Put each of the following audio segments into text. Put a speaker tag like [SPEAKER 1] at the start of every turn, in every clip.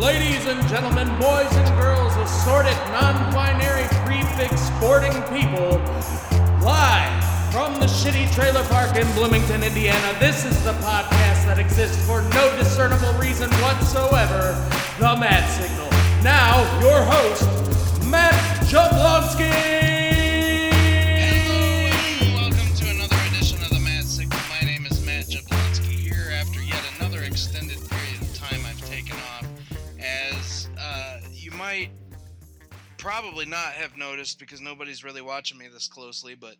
[SPEAKER 1] Ladies and gentlemen, boys and girls, assorted, non binary, prefix sporting people, live from the shitty trailer park in Bloomington, Indiana, this is the podcast that exists for no discernible reason whatsoever The Matt Signal. Now, your host, Matt Jablonski.
[SPEAKER 2] Probably not have noticed because nobody's really watching me this closely, but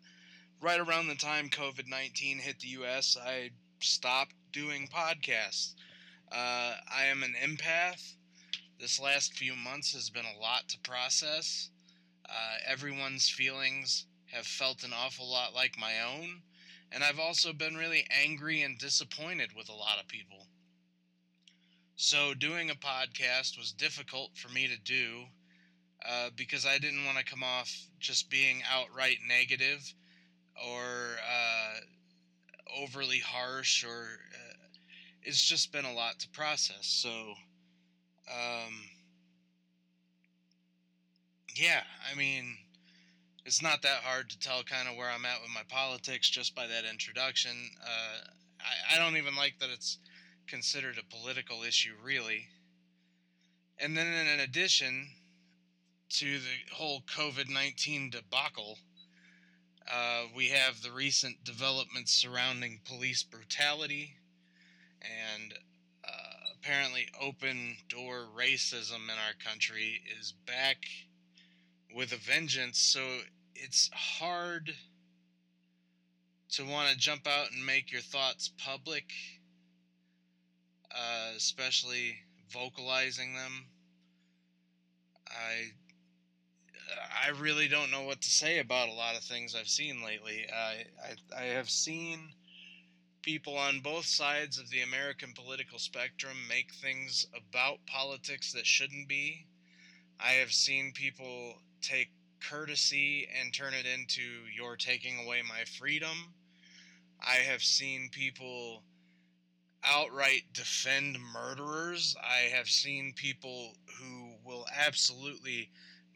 [SPEAKER 2] right around the time COVID 19 hit the US, I stopped doing podcasts. Uh, I am an empath. This last few months has been a lot to process. Uh, everyone's feelings have felt an awful lot like my own, and I've also been really angry and disappointed with a lot of people. So, doing a podcast was difficult for me to do uh, because I didn't want to come off just being outright negative or uh, overly harsh, or uh, it's just been a lot to process. So, um, yeah, I mean, it's not that hard to tell kind of where I'm at with my politics just by that introduction. Uh, I, I don't even like that it's considered a political issue, really. And then, in addition to the whole COVID 19 debacle, uh, we have the recent developments surrounding police brutality and uh, apparently open door racism in our country is back with a vengeance. So it's hard to want to jump out and make your thoughts public, uh, especially vocalizing them. I I really don't know what to say about a lot of things I've seen lately. I I, I have seen people on both sides of the American political spectrum make things about politics that shouldn't be. I have seen people take courtesy and turn it into you're taking away my freedom. I have seen people outright defend murderers. I have seen people who will absolutely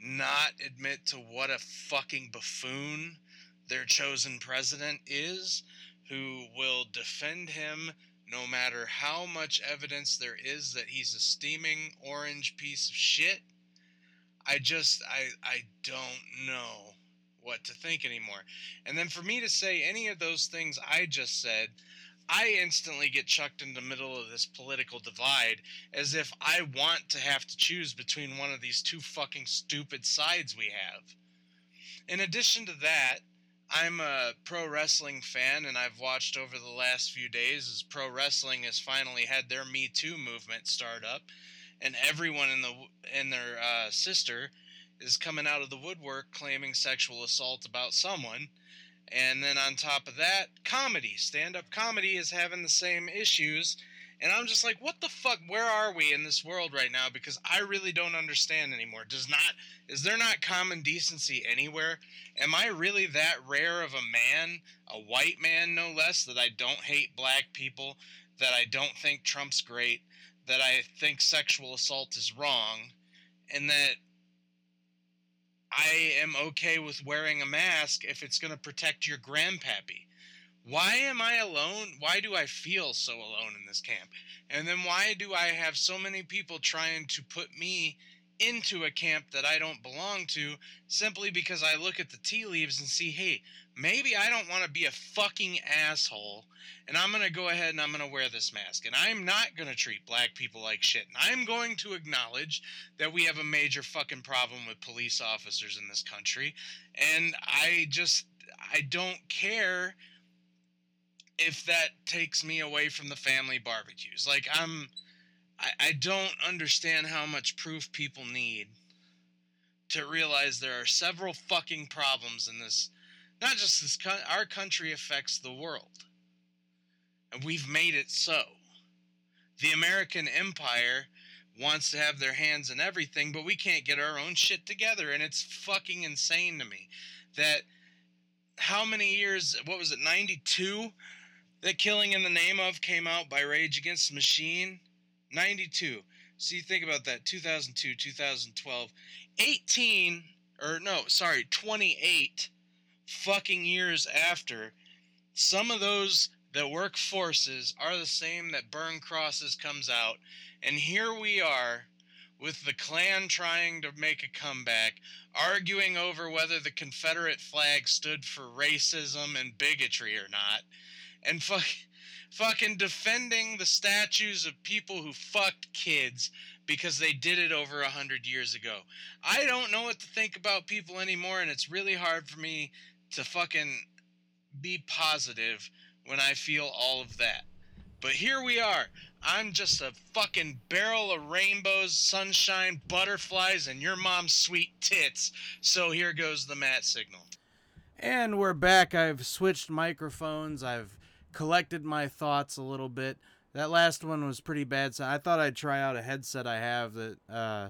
[SPEAKER 2] not admit to what a fucking buffoon their chosen president is, who will defend him no matter how much evidence there is that he's a steaming orange piece of shit. I just I I don't know what to think anymore. And then for me to say any of those things I just said, I instantly get chucked in the middle of this political divide as if I want to have to choose between one of these two fucking stupid sides we have. In addition to that, I'm a pro wrestling fan and I've watched over the last few days as pro wrestling has finally had their Me Too movement start up and everyone in the and their uh, sister is coming out of the woodwork claiming sexual assault about someone and then on top of that, comedy. Stand up comedy is having the same issues. And I'm just like, what the fuck? Where are we in this world right now? Because I really don't understand anymore. Does not is there not common decency anywhere? Am I really that rare of a man, a white man no less, that I don't hate black people, that I don't think Trump's great, that I think sexual assault is wrong, and that I am okay with wearing a mask if it's going to protect your grandpappy. Why am I alone? Why do I feel so alone in this camp? And then why do I have so many people trying to put me into a camp that I don't belong to simply because I look at the tea leaves and see, hey, maybe I don't want to be a fucking asshole and I'm going to go ahead and I'm going to wear this mask. And I'm not going to treat black people like shit. And I'm going to acknowledge that we have a major fucking problem with police officers in this country. And I just, I don't care if that takes me away from the family barbecues. Like, I'm, I, I don't understand how much proof people need to realize there are several fucking problems in this. Not just this, our country affects the world and we've made it so. The American empire wants to have their hands in everything, but we can't get our own shit together. And it's fucking insane to me that how many years, what was it, 92? That Killing in the Name of came out by Rage Against the Machine? 92. So you think about that 2002, 2012, 18 or no, sorry, 28 fucking years after some of those that work forces are the same that burn crosses comes out. And here we are with the Klan trying to make a comeback, arguing over whether the Confederate flag stood for racism and bigotry or not, and fuck, fucking defending the statues of people who fucked kids because they did it over a hundred years ago. I don't know what to think about people anymore, and it's really hard for me to fucking be positive when I feel all of that. But here we are. I'm just a fucking barrel of rainbows, sunshine, butterflies, and your mom's sweet tits. So here goes the Matt signal.
[SPEAKER 1] And we're back. I've switched microphones. I've collected my thoughts a little bit. That last one was pretty bad. So I thought I'd try out a headset I have that uh,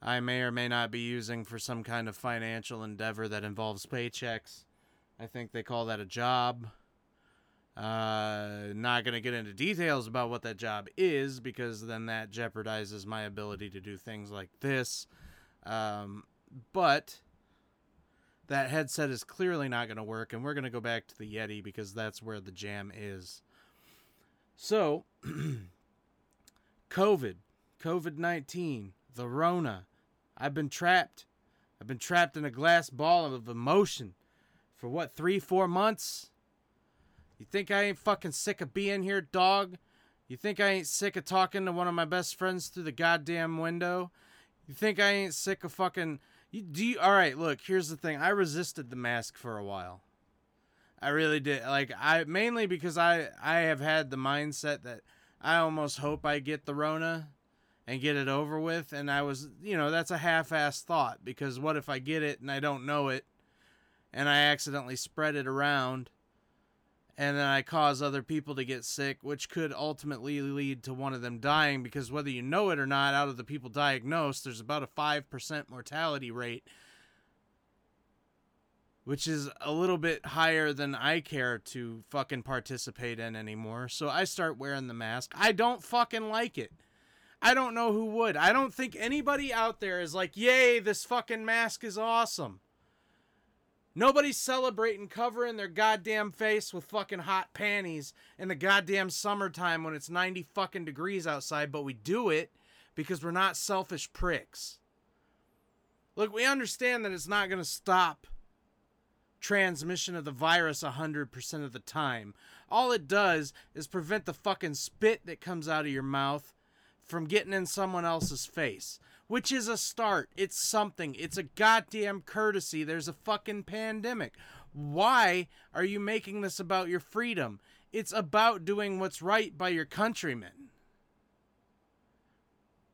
[SPEAKER 1] I may or may not be using for some kind of financial endeavor that involves paychecks. I think they call that a job. Uh, not going to get into details about what that job is because then that jeopardizes my ability to do things like this. Um, but that headset is clearly not going to work, and we're going to go back to the Yeti because that's where the jam is. So, COVID, COVID 19, the Rona. I've been trapped. I've been trapped in a glass ball of emotion for what, three, four months? You think I ain't fucking sick of being here, dog? You think I ain't sick of talking to one of my best friends through the goddamn window? You think I ain't sick of fucking. You, do you. Alright, look, here's the thing. I resisted the mask for a while. I really did. Like, I. Mainly because I, I have had the mindset that I almost hope I get the Rona and get it over with. And I was. You know, that's a half assed thought because what if I get it and I don't know it and I accidentally spread it around? And then I cause other people to get sick, which could ultimately lead to one of them dying because whether you know it or not, out of the people diagnosed, there's about a 5% mortality rate, which is a little bit higher than I care to fucking participate in anymore. So I start wearing the mask. I don't fucking like it. I don't know who would. I don't think anybody out there is like, yay, this fucking mask is awesome. Nobody's celebrating covering their goddamn face with fucking hot panties in the goddamn summertime when it's 90 fucking degrees outside, but we do it because we're not selfish pricks. Look, we understand that it's not going to stop transmission of the virus 100% of the time. All it does is prevent the fucking spit that comes out of your mouth from getting in someone else's face which is a start. It's something. It's a goddamn courtesy. There's a fucking pandemic. Why are you making this about your freedom? It's about doing what's right by your countrymen.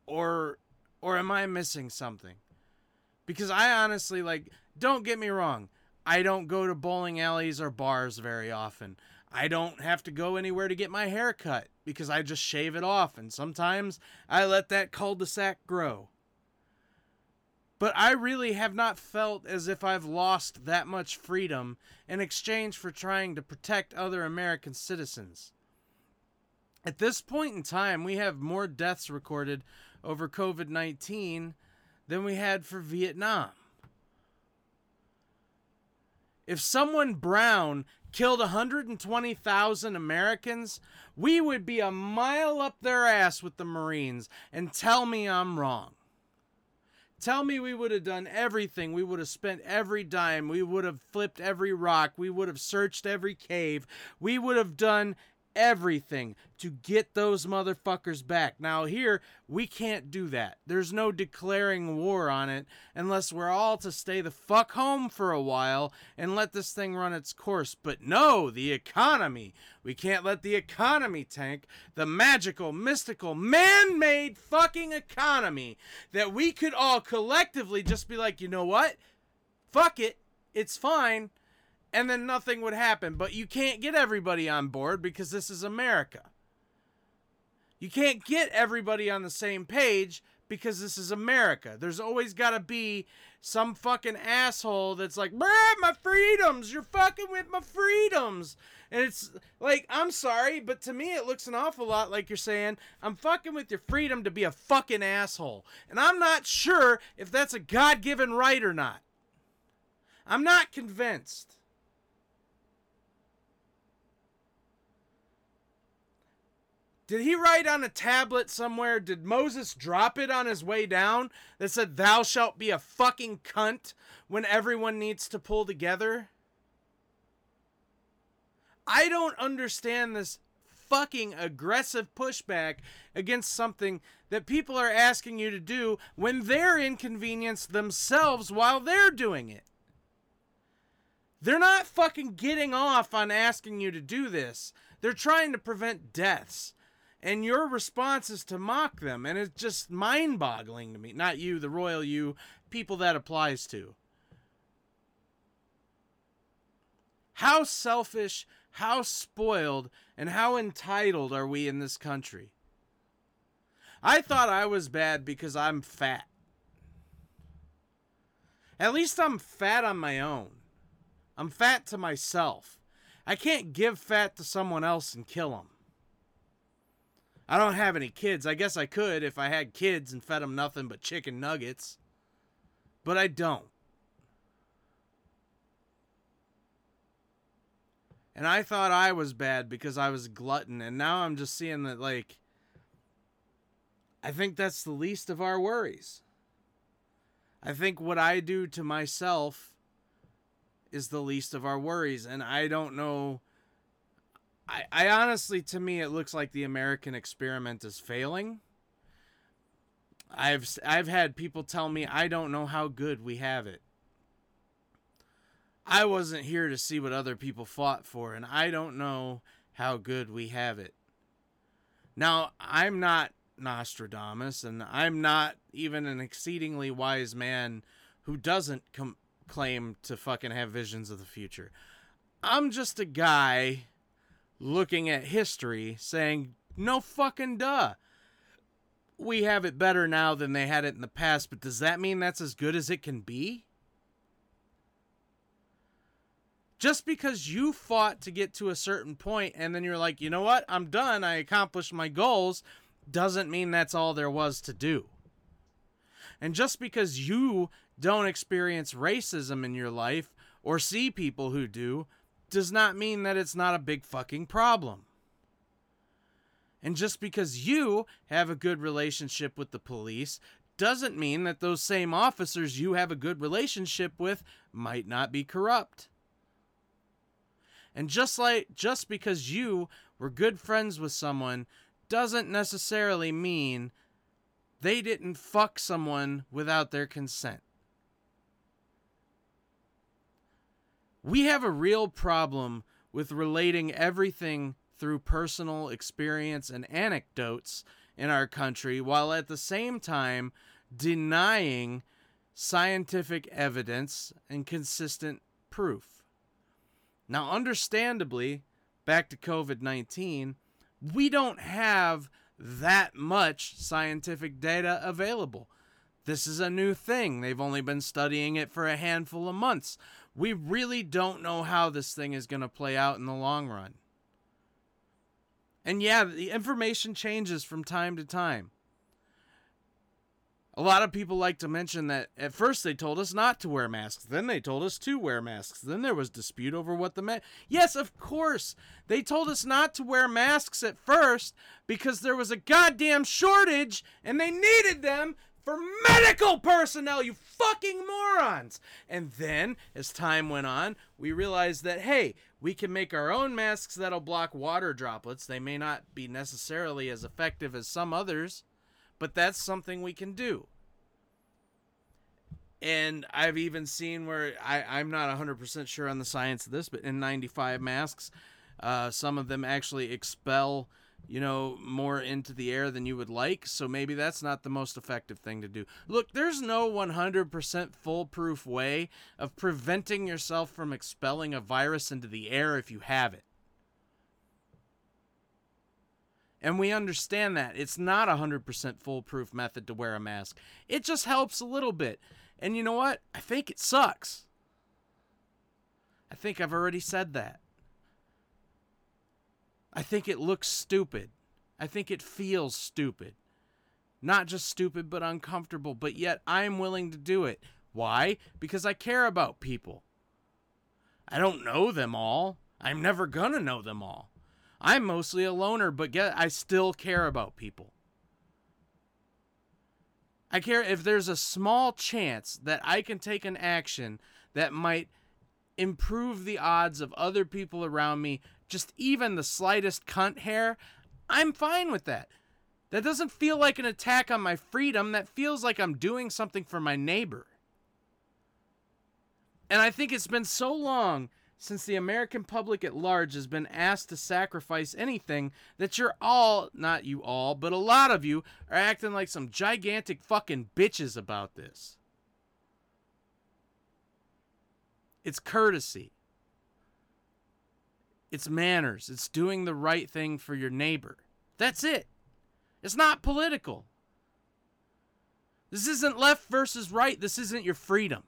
[SPEAKER 1] Or or am I missing something? Because I honestly like don't get me wrong. I don't go to bowling alleys or bars very often. I don't have to go anywhere to get my hair cut because I just shave it off and sometimes I let that cul-de-sac grow but I really have not felt as if I've lost that much freedom in exchange for trying to protect other American citizens. At this point in time, we have more deaths recorded over COVID 19 than we had for Vietnam. If someone brown killed 120,000 Americans, we would be a mile up their ass with the Marines and tell me I'm wrong. Tell me we would have done everything. We would have spent every dime. We would have flipped every rock. We would have searched every cave. We would have done everything to get those motherfuckers back. Now, here, we can't do that. There's no declaring war on it unless we're all to stay the fuck home for a while and let this thing run its course. But no, the economy. We can't let the economy tank. The magical, mystical, man made fucking economy that we could all collectively just be like, you know what? Fuck it. It's fine and then nothing would happen. But you can't get everybody on board because this is America. You can't get everybody on the same page because this is America. There's always got to be some fucking asshole that's like, Bruh, my freedoms. You're fucking with my freedoms. And it's like, I'm sorry, but to me, it looks an awful lot like you're saying, I'm fucking with your freedom to be a fucking asshole. And I'm not sure if that's a God given right or not. I'm not convinced. Did he write on a tablet somewhere? Did Moses drop it on his way down that said, Thou shalt be a fucking cunt when everyone needs to pull together? I don't understand this fucking aggressive pushback against something that people are asking you to do when they're inconvenienced themselves while they're doing it. They're not fucking getting off on asking you to do this. They're trying to prevent deaths and your response is to mock them and it's just mind-boggling to me. Not you the royal you people that applies to. How selfish how spoiled and how entitled are we in this country? I thought i was bad because i'm fat. At least i'm fat on my own. I'm fat to myself. I can't give fat to someone else and kill them I don't have any kids. I guess I could if I had kids and fed them nothing but chicken nuggets. But I don't. And I thought I was bad because I was glutton. And now I'm just seeing that, like, I think that's the least of our worries. I think what I do to myself is the least of our worries. And I don't know I, I honestly, to me, it looks like the American experiment is failing. I've I've had people tell me I don't know how good we have it. I wasn't here to see what other people fought for, and I don't know how good we have it. Now, I'm not Nostradamus, and I'm not even an exceedingly wise man who doesn't com- claim to fucking have visions of the future. I'm just a guy looking at history saying, no fucking duh. We have it better now than they had it in the past, but does that mean that's as good as it can be? Just because you fought to get to a certain point and then you're like, you know what, I'm done, I accomplished my goals, doesn't mean that's all there was to do. And just because you don't experience racism in your life or see people who do, does not mean that it's not a big fucking problem. And just because you have a good relationship with the police doesn't mean that those same officers you have a good relationship with might not be corrupt. And just like just because you were good friends with someone doesn't necessarily mean they didn't fuck someone without their consent. We have a real problem with relating everything through personal experience and anecdotes in our country while at the same time denying scientific evidence and consistent proof. Now, understandably, back to COVID 19, we don't have that much scientific data available. This is a new thing. They've only been studying it for a handful of months we really don't know how this thing is going to play out in the long run. And yeah, the information changes from time to time. A lot of people like to mention that at first they told us not to wear masks, then they told us to wear masks. Then there was dispute over what the ma- Yes, of course. They told us not to wear masks at first because there was a goddamn shortage and they needed them for medical personnel, you fucking morons. And then, as time went on, we realized that, hey, we can make our own masks that'll block water droplets. They may not be necessarily as effective as some others, but that's something we can do. And I've even seen where I, I'm not 100% sure on the science of this, but N95 masks, uh, some of them actually expel you know, more into the air than you would like. So maybe that's not the most effective thing to do. Look, there's no 100% foolproof way of preventing yourself from expelling a virus into the air if you have it. And we understand that. It's not a 100% foolproof method to wear a mask. It just helps a little bit. And you know what? I think it sucks. I think I've already said that. I think it looks stupid. I think it feels stupid. Not just stupid, but uncomfortable. But yet I'm willing to do it. Why? Because I care about people. I don't know them all. I'm never going to know them all. I'm mostly a loner, but get, I still care about people. I care if there's a small chance that I can take an action that might improve the odds of other people around me, just even the slightest cunt hair, I'm fine with that. That doesn't feel like an attack on my freedom. That feels like I'm doing something for my neighbor. And I think it's been so long since the American public at large has been asked to sacrifice anything that you're all, not you all, but a lot of you are acting like some gigantic fucking bitches about this. It's courtesy. It's manners. It's doing the right thing for your neighbor. That's it. It's not political. This isn't left versus right. This isn't your freedom.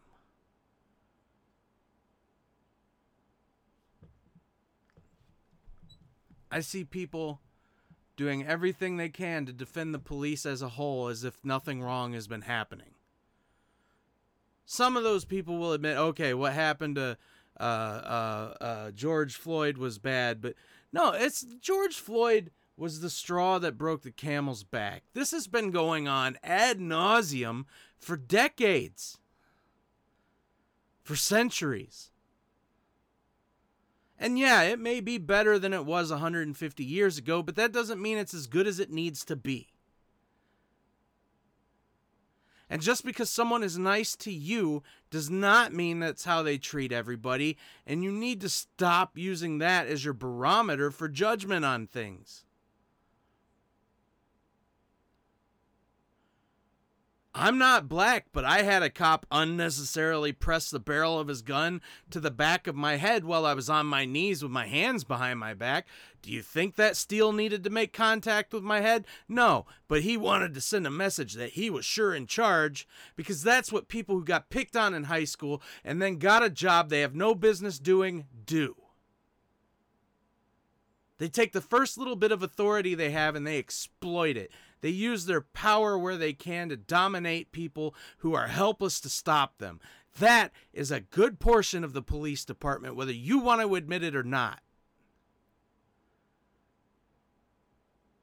[SPEAKER 1] I see people doing everything they can to defend the police as a whole as if nothing wrong has been happening. Some of those people will admit, okay, what happened to uh, uh, uh, George Floyd was bad, but no, it's George Floyd was the straw that broke the camel's back. This has been going on ad nauseum for decades, for centuries. And yeah, it may be better than it was 150 years ago, but that doesn't mean it's as good as it needs to be. And just because someone is nice to you does not mean that's how they treat everybody, and you need to stop using that as your barometer for judgment on things. I'm not black, but I had a cop unnecessarily press the barrel of his gun to the back of my head while I was on my knees with my hands behind my back. Do you think that steel needed to make contact with my head? No, but he wanted to send a message that he was sure in charge because that's what people who got picked on in high school and then got a job they have no business doing do. They take the first little bit of authority they have and they exploit it. They use their power where they can to dominate people who are helpless to stop them. That is a good portion of the police department, whether you want to admit it or not.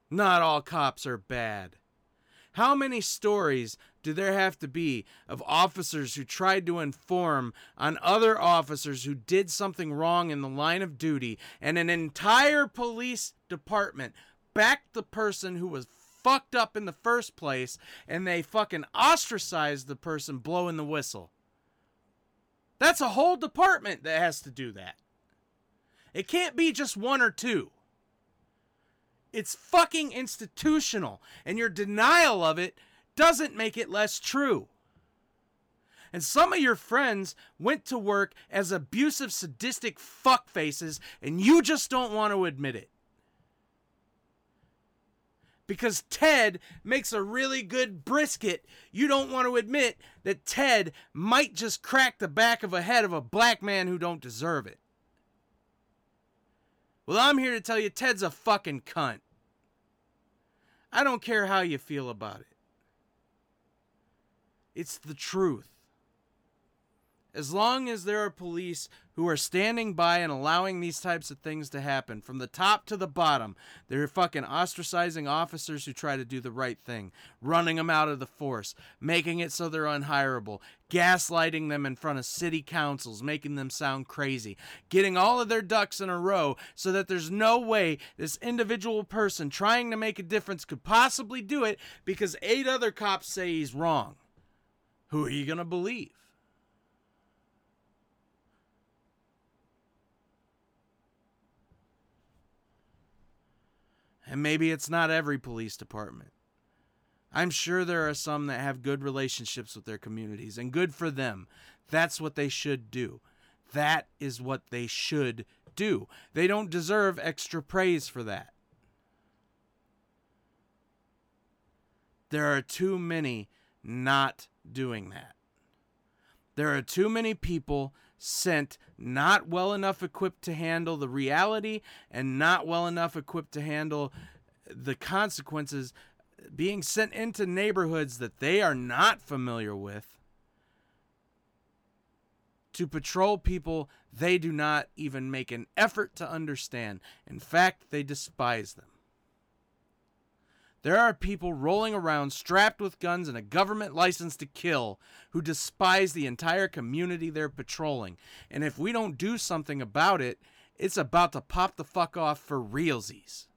[SPEAKER 1] Not all cops are bad. How many stories do there have to be of officers who tried to inform on other officers who did something wrong in the line of duty and an entire police department backed the person who was fucked up in the first place and they fucking ostracized the person blowing the whistle. That's a whole department that has to do that. It can't be just one or two. It's fucking institutional, and your denial of it doesn't make it less true. And some of your friends went to work as abusive, sadistic fuckfaces, and you just don't want to admit it because Ted makes a really good brisket, you don't want to admit that Ted might just crack the back of a head of a black man who don't deserve it. Well, I'm here to tell you Ted's a fucking cunt. I don't care how you feel about it. It's the truth. As long as there are police who are standing by and allowing these types of things to happen from the top to the bottom, they're fucking ostracizing officers who try to do the right thing, running them out of the force, making it so they're unhireable, gaslighting them in front of city councils, making them sound crazy, getting all of their ducks in a row so that there's no way this individual person trying to make a difference could possibly do it because eight other cops say he's wrong. Who are you going to believe? And maybe it's not every police department. I'm sure there are some that have good relationships with their communities, and good for them. That's what they should do. That is what they should do. They don't deserve extra praise for that. There are too many not doing that. There are too many people sent not well enough equipped to handle the reality and not well enough equipped to handle the consequences being sent into neighborhoods that they are not familiar with to patrol people they do not even make an effort to understand. In fact, they despise them. There are people rolling around strapped with guns and a government license to kill who despise the entire community they're patrolling. And if we don't do something about it, it's about to pop the fuck off for realsies.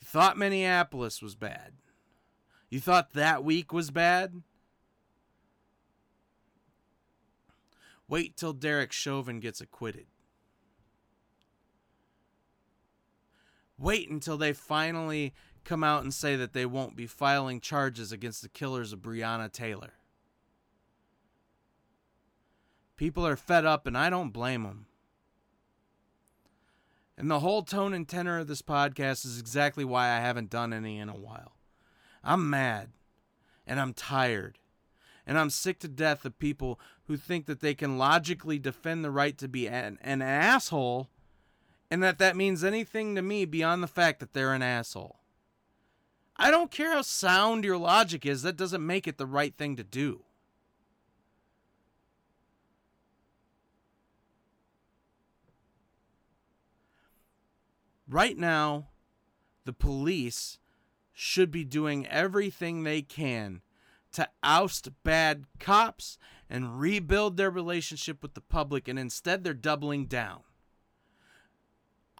[SPEAKER 1] You thought Minneapolis was bad. You thought that week was bad? Wait till Derek Chauvin gets acquitted. Wait until they finally come out and say that they won't be filing charges against the killers of Breonna Taylor. People are fed up, and I don't blame them. And the whole tone and tenor of this podcast is exactly why I haven't done any in a while. I'm mad, and I'm tired, and I'm sick to death of people who think that they can logically defend the right to be an, an asshole and that that means anything to me beyond the fact that they're an asshole. I don't care how sound your logic is, that doesn't make it the right thing to do. Right now, the police should be doing everything they can to oust bad cops and rebuild their relationship with the public, and instead they're doubling down.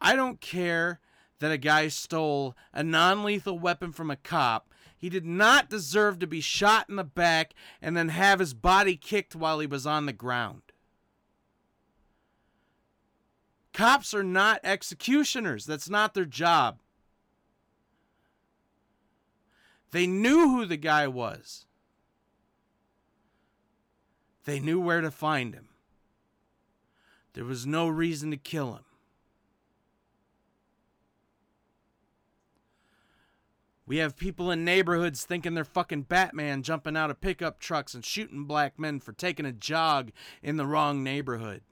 [SPEAKER 1] I don't care that a guy stole a non lethal weapon from a cop. He did not deserve to be shot in the back and then have his body kicked while he was on the ground. Cops are not executioners. That's not their job. They knew who the guy was. They knew where to find him. There was no reason to kill him. We have people in neighborhoods thinking they're fucking Batman jumping out of pickup trucks and shooting black men for taking a jog in the wrong neighborhood.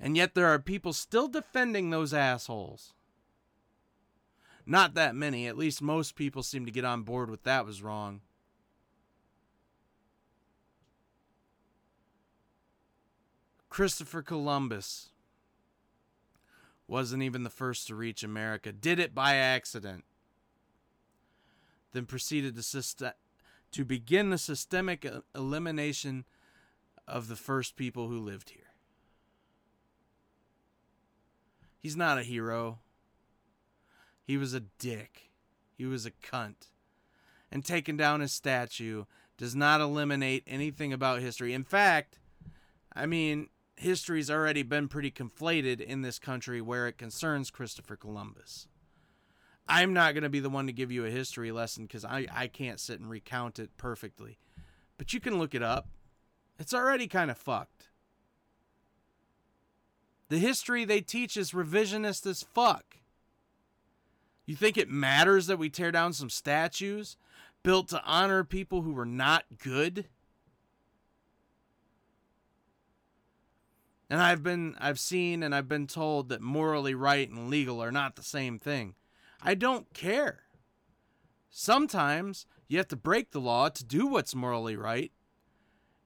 [SPEAKER 1] And yet there are people still defending those assholes. Not that many, at least most people seem to get on board with that was wrong. Christopher Columbus wasn't even the first to reach America, did it by accident then proceeded to, to begin the systemic elimination of the first people who lived here. He's not a hero. He was a dick. He was a cunt. And taking down his statue does not eliminate anything about history. In fact, I mean, history's already been pretty conflated in this country where it concerns Christopher Columbus. I'm not going to be the one to give you a history lesson because I, I can't sit and recount it perfectly. But you can look it up. It's already kind of fucked. The history they teach is revisionist as fuck. You think it matters that we tear down some statues built to honor people who were not good? And I've been I've seen and I've been told that morally right and legal are not the same thing. I don't care. Sometimes you have to break the law to do what's morally right.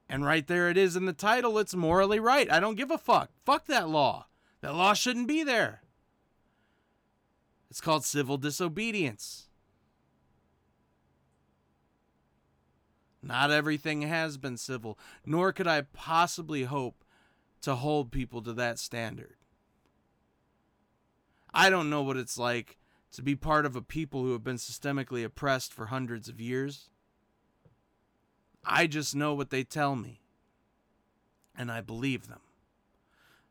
[SPEAKER 1] And right there it is in the title, it's morally right. I don't give a fuck. Fuck that law. That law shouldn't be there. It's called civil disobedience. Not everything has been civil, nor could I possibly hope to hold people to that standard. I don't know what it's like to be part of a people who have been systemically oppressed for hundreds of years. I just know what they tell me, and I believe them.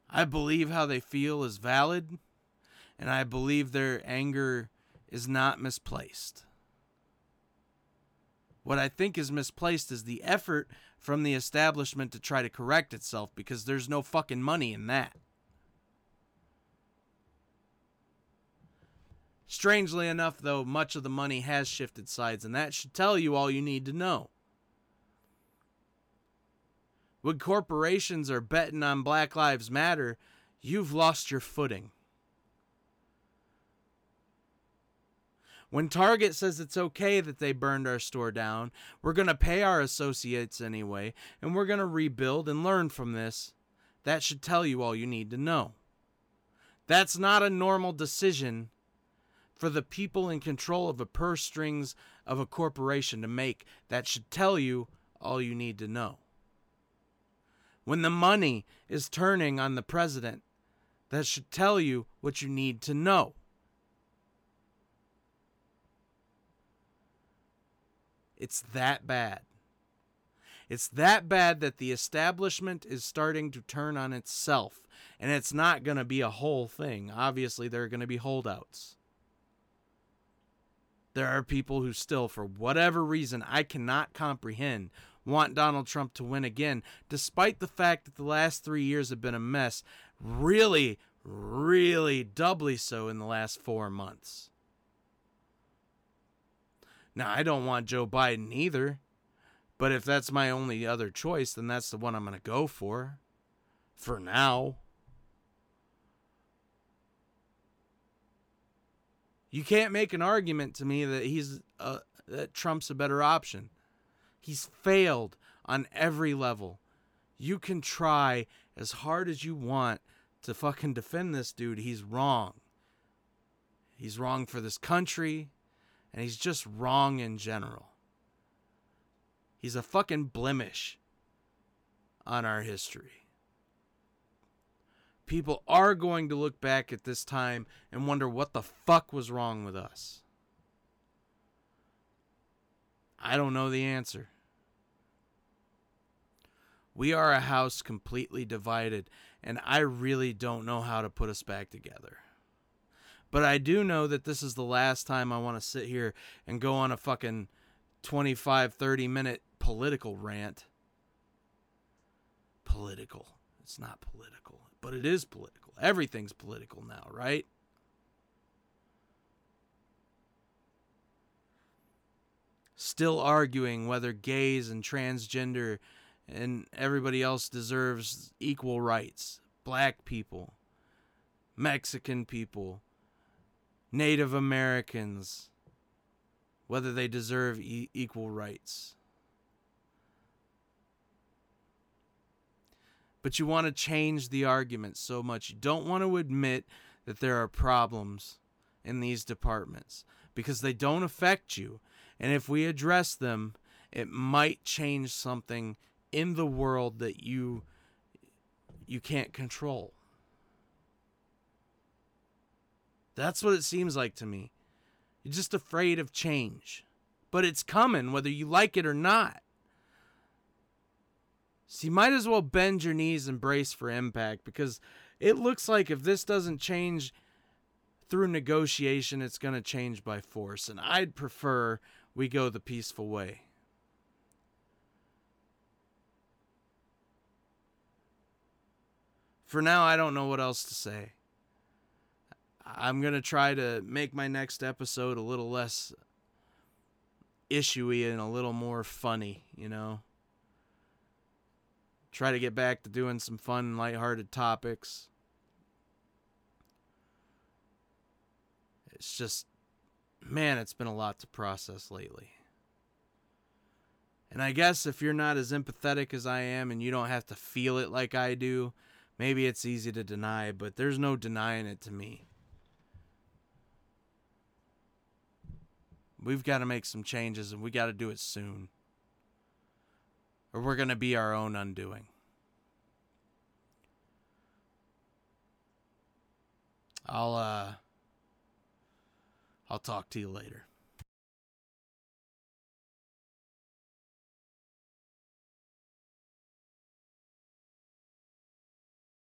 [SPEAKER 1] I believe how they feel is valid, and I believe their anger is not misplaced. What I think is misplaced is the effort from the establishment to try to correct itself because there's no fucking money in that. Strangely enough, though, much of the money has shifted sides, and that should tell you all you need to know. When corporations are betting on Black Lives Matter, you've lost your footing. When Target says it's okay that they burned our store down, we're going to pay our associates anyway, and we're going to rebuild and learn from this. That should tell you all you need to know. That's not a normal decision for the people in control of the purse strings of a corporation to make. That should tell you all you need to know. When the money is turning on the president, that should tell you what you need to know. It's that bad. It's that bad that the establishment is starting to turn on itself. And it's not going to be a whole thing. Obviously, there are going to be holdouts. There are people who still, for whatever reason I cannot comprehend, want Donald Trump to win again, despite the fact that the last three years have been a mess. Really, really doubly so in the last four months. Now, I don't want Joe Biden either, but if that's my only other choice, then that's the one I'm going to go for. For now. You can't make an argument to me that he's uh, that Trump's a better option. He's failed on every level. You can try as hard as you want to fucking defend this dude. He's wrong. He's wrong for this country and he's just wrong in general. He's a fucking blemish on our history. People are going to look back at this time and wonder what the fuck was wrong with us. I don't know the answer. We are a house completely divided, and I really don't know how to put us back together. But I do know that this is the last time I want to sit here and go on a fucking 25, 30 minute political rant. Political. It's not political, but it is political. Everything's political now, right? Still arguing whether gays and transgender and everybody else deserves equal rights. Black people, Mexican people, Native Americans, whether they deserve e- equal rights. But you want to change the argument so much. You don't want to admit that there are problems in these departments because they don't affect you. And if we address them, it might change something in the world that you you can't control. That's what it seems like to me. You're just afraid of change. But it's coming, whether you like it or not. So you might as well bend your knees and brace for impact because it looks like if this doesn't change through negotiation, it's going to change by force. And I'd prefer we go the peaceful way. For now, I don't know what else to say. I'm going to try to make my next episode a little less issuey and a little more funny, you know. Try to get back to doing some fun, lighthearted topics. It's just, man, it's been a lot to process lately. And I guess if you're not as empathetic as I am and you don't have to feel it like I do, maybe it's easy to deny, but there's no denying it to me. We've got to make some changes and we got to do it soon. Or we're going to be our own undoing. I'll uh I'll talk to you later.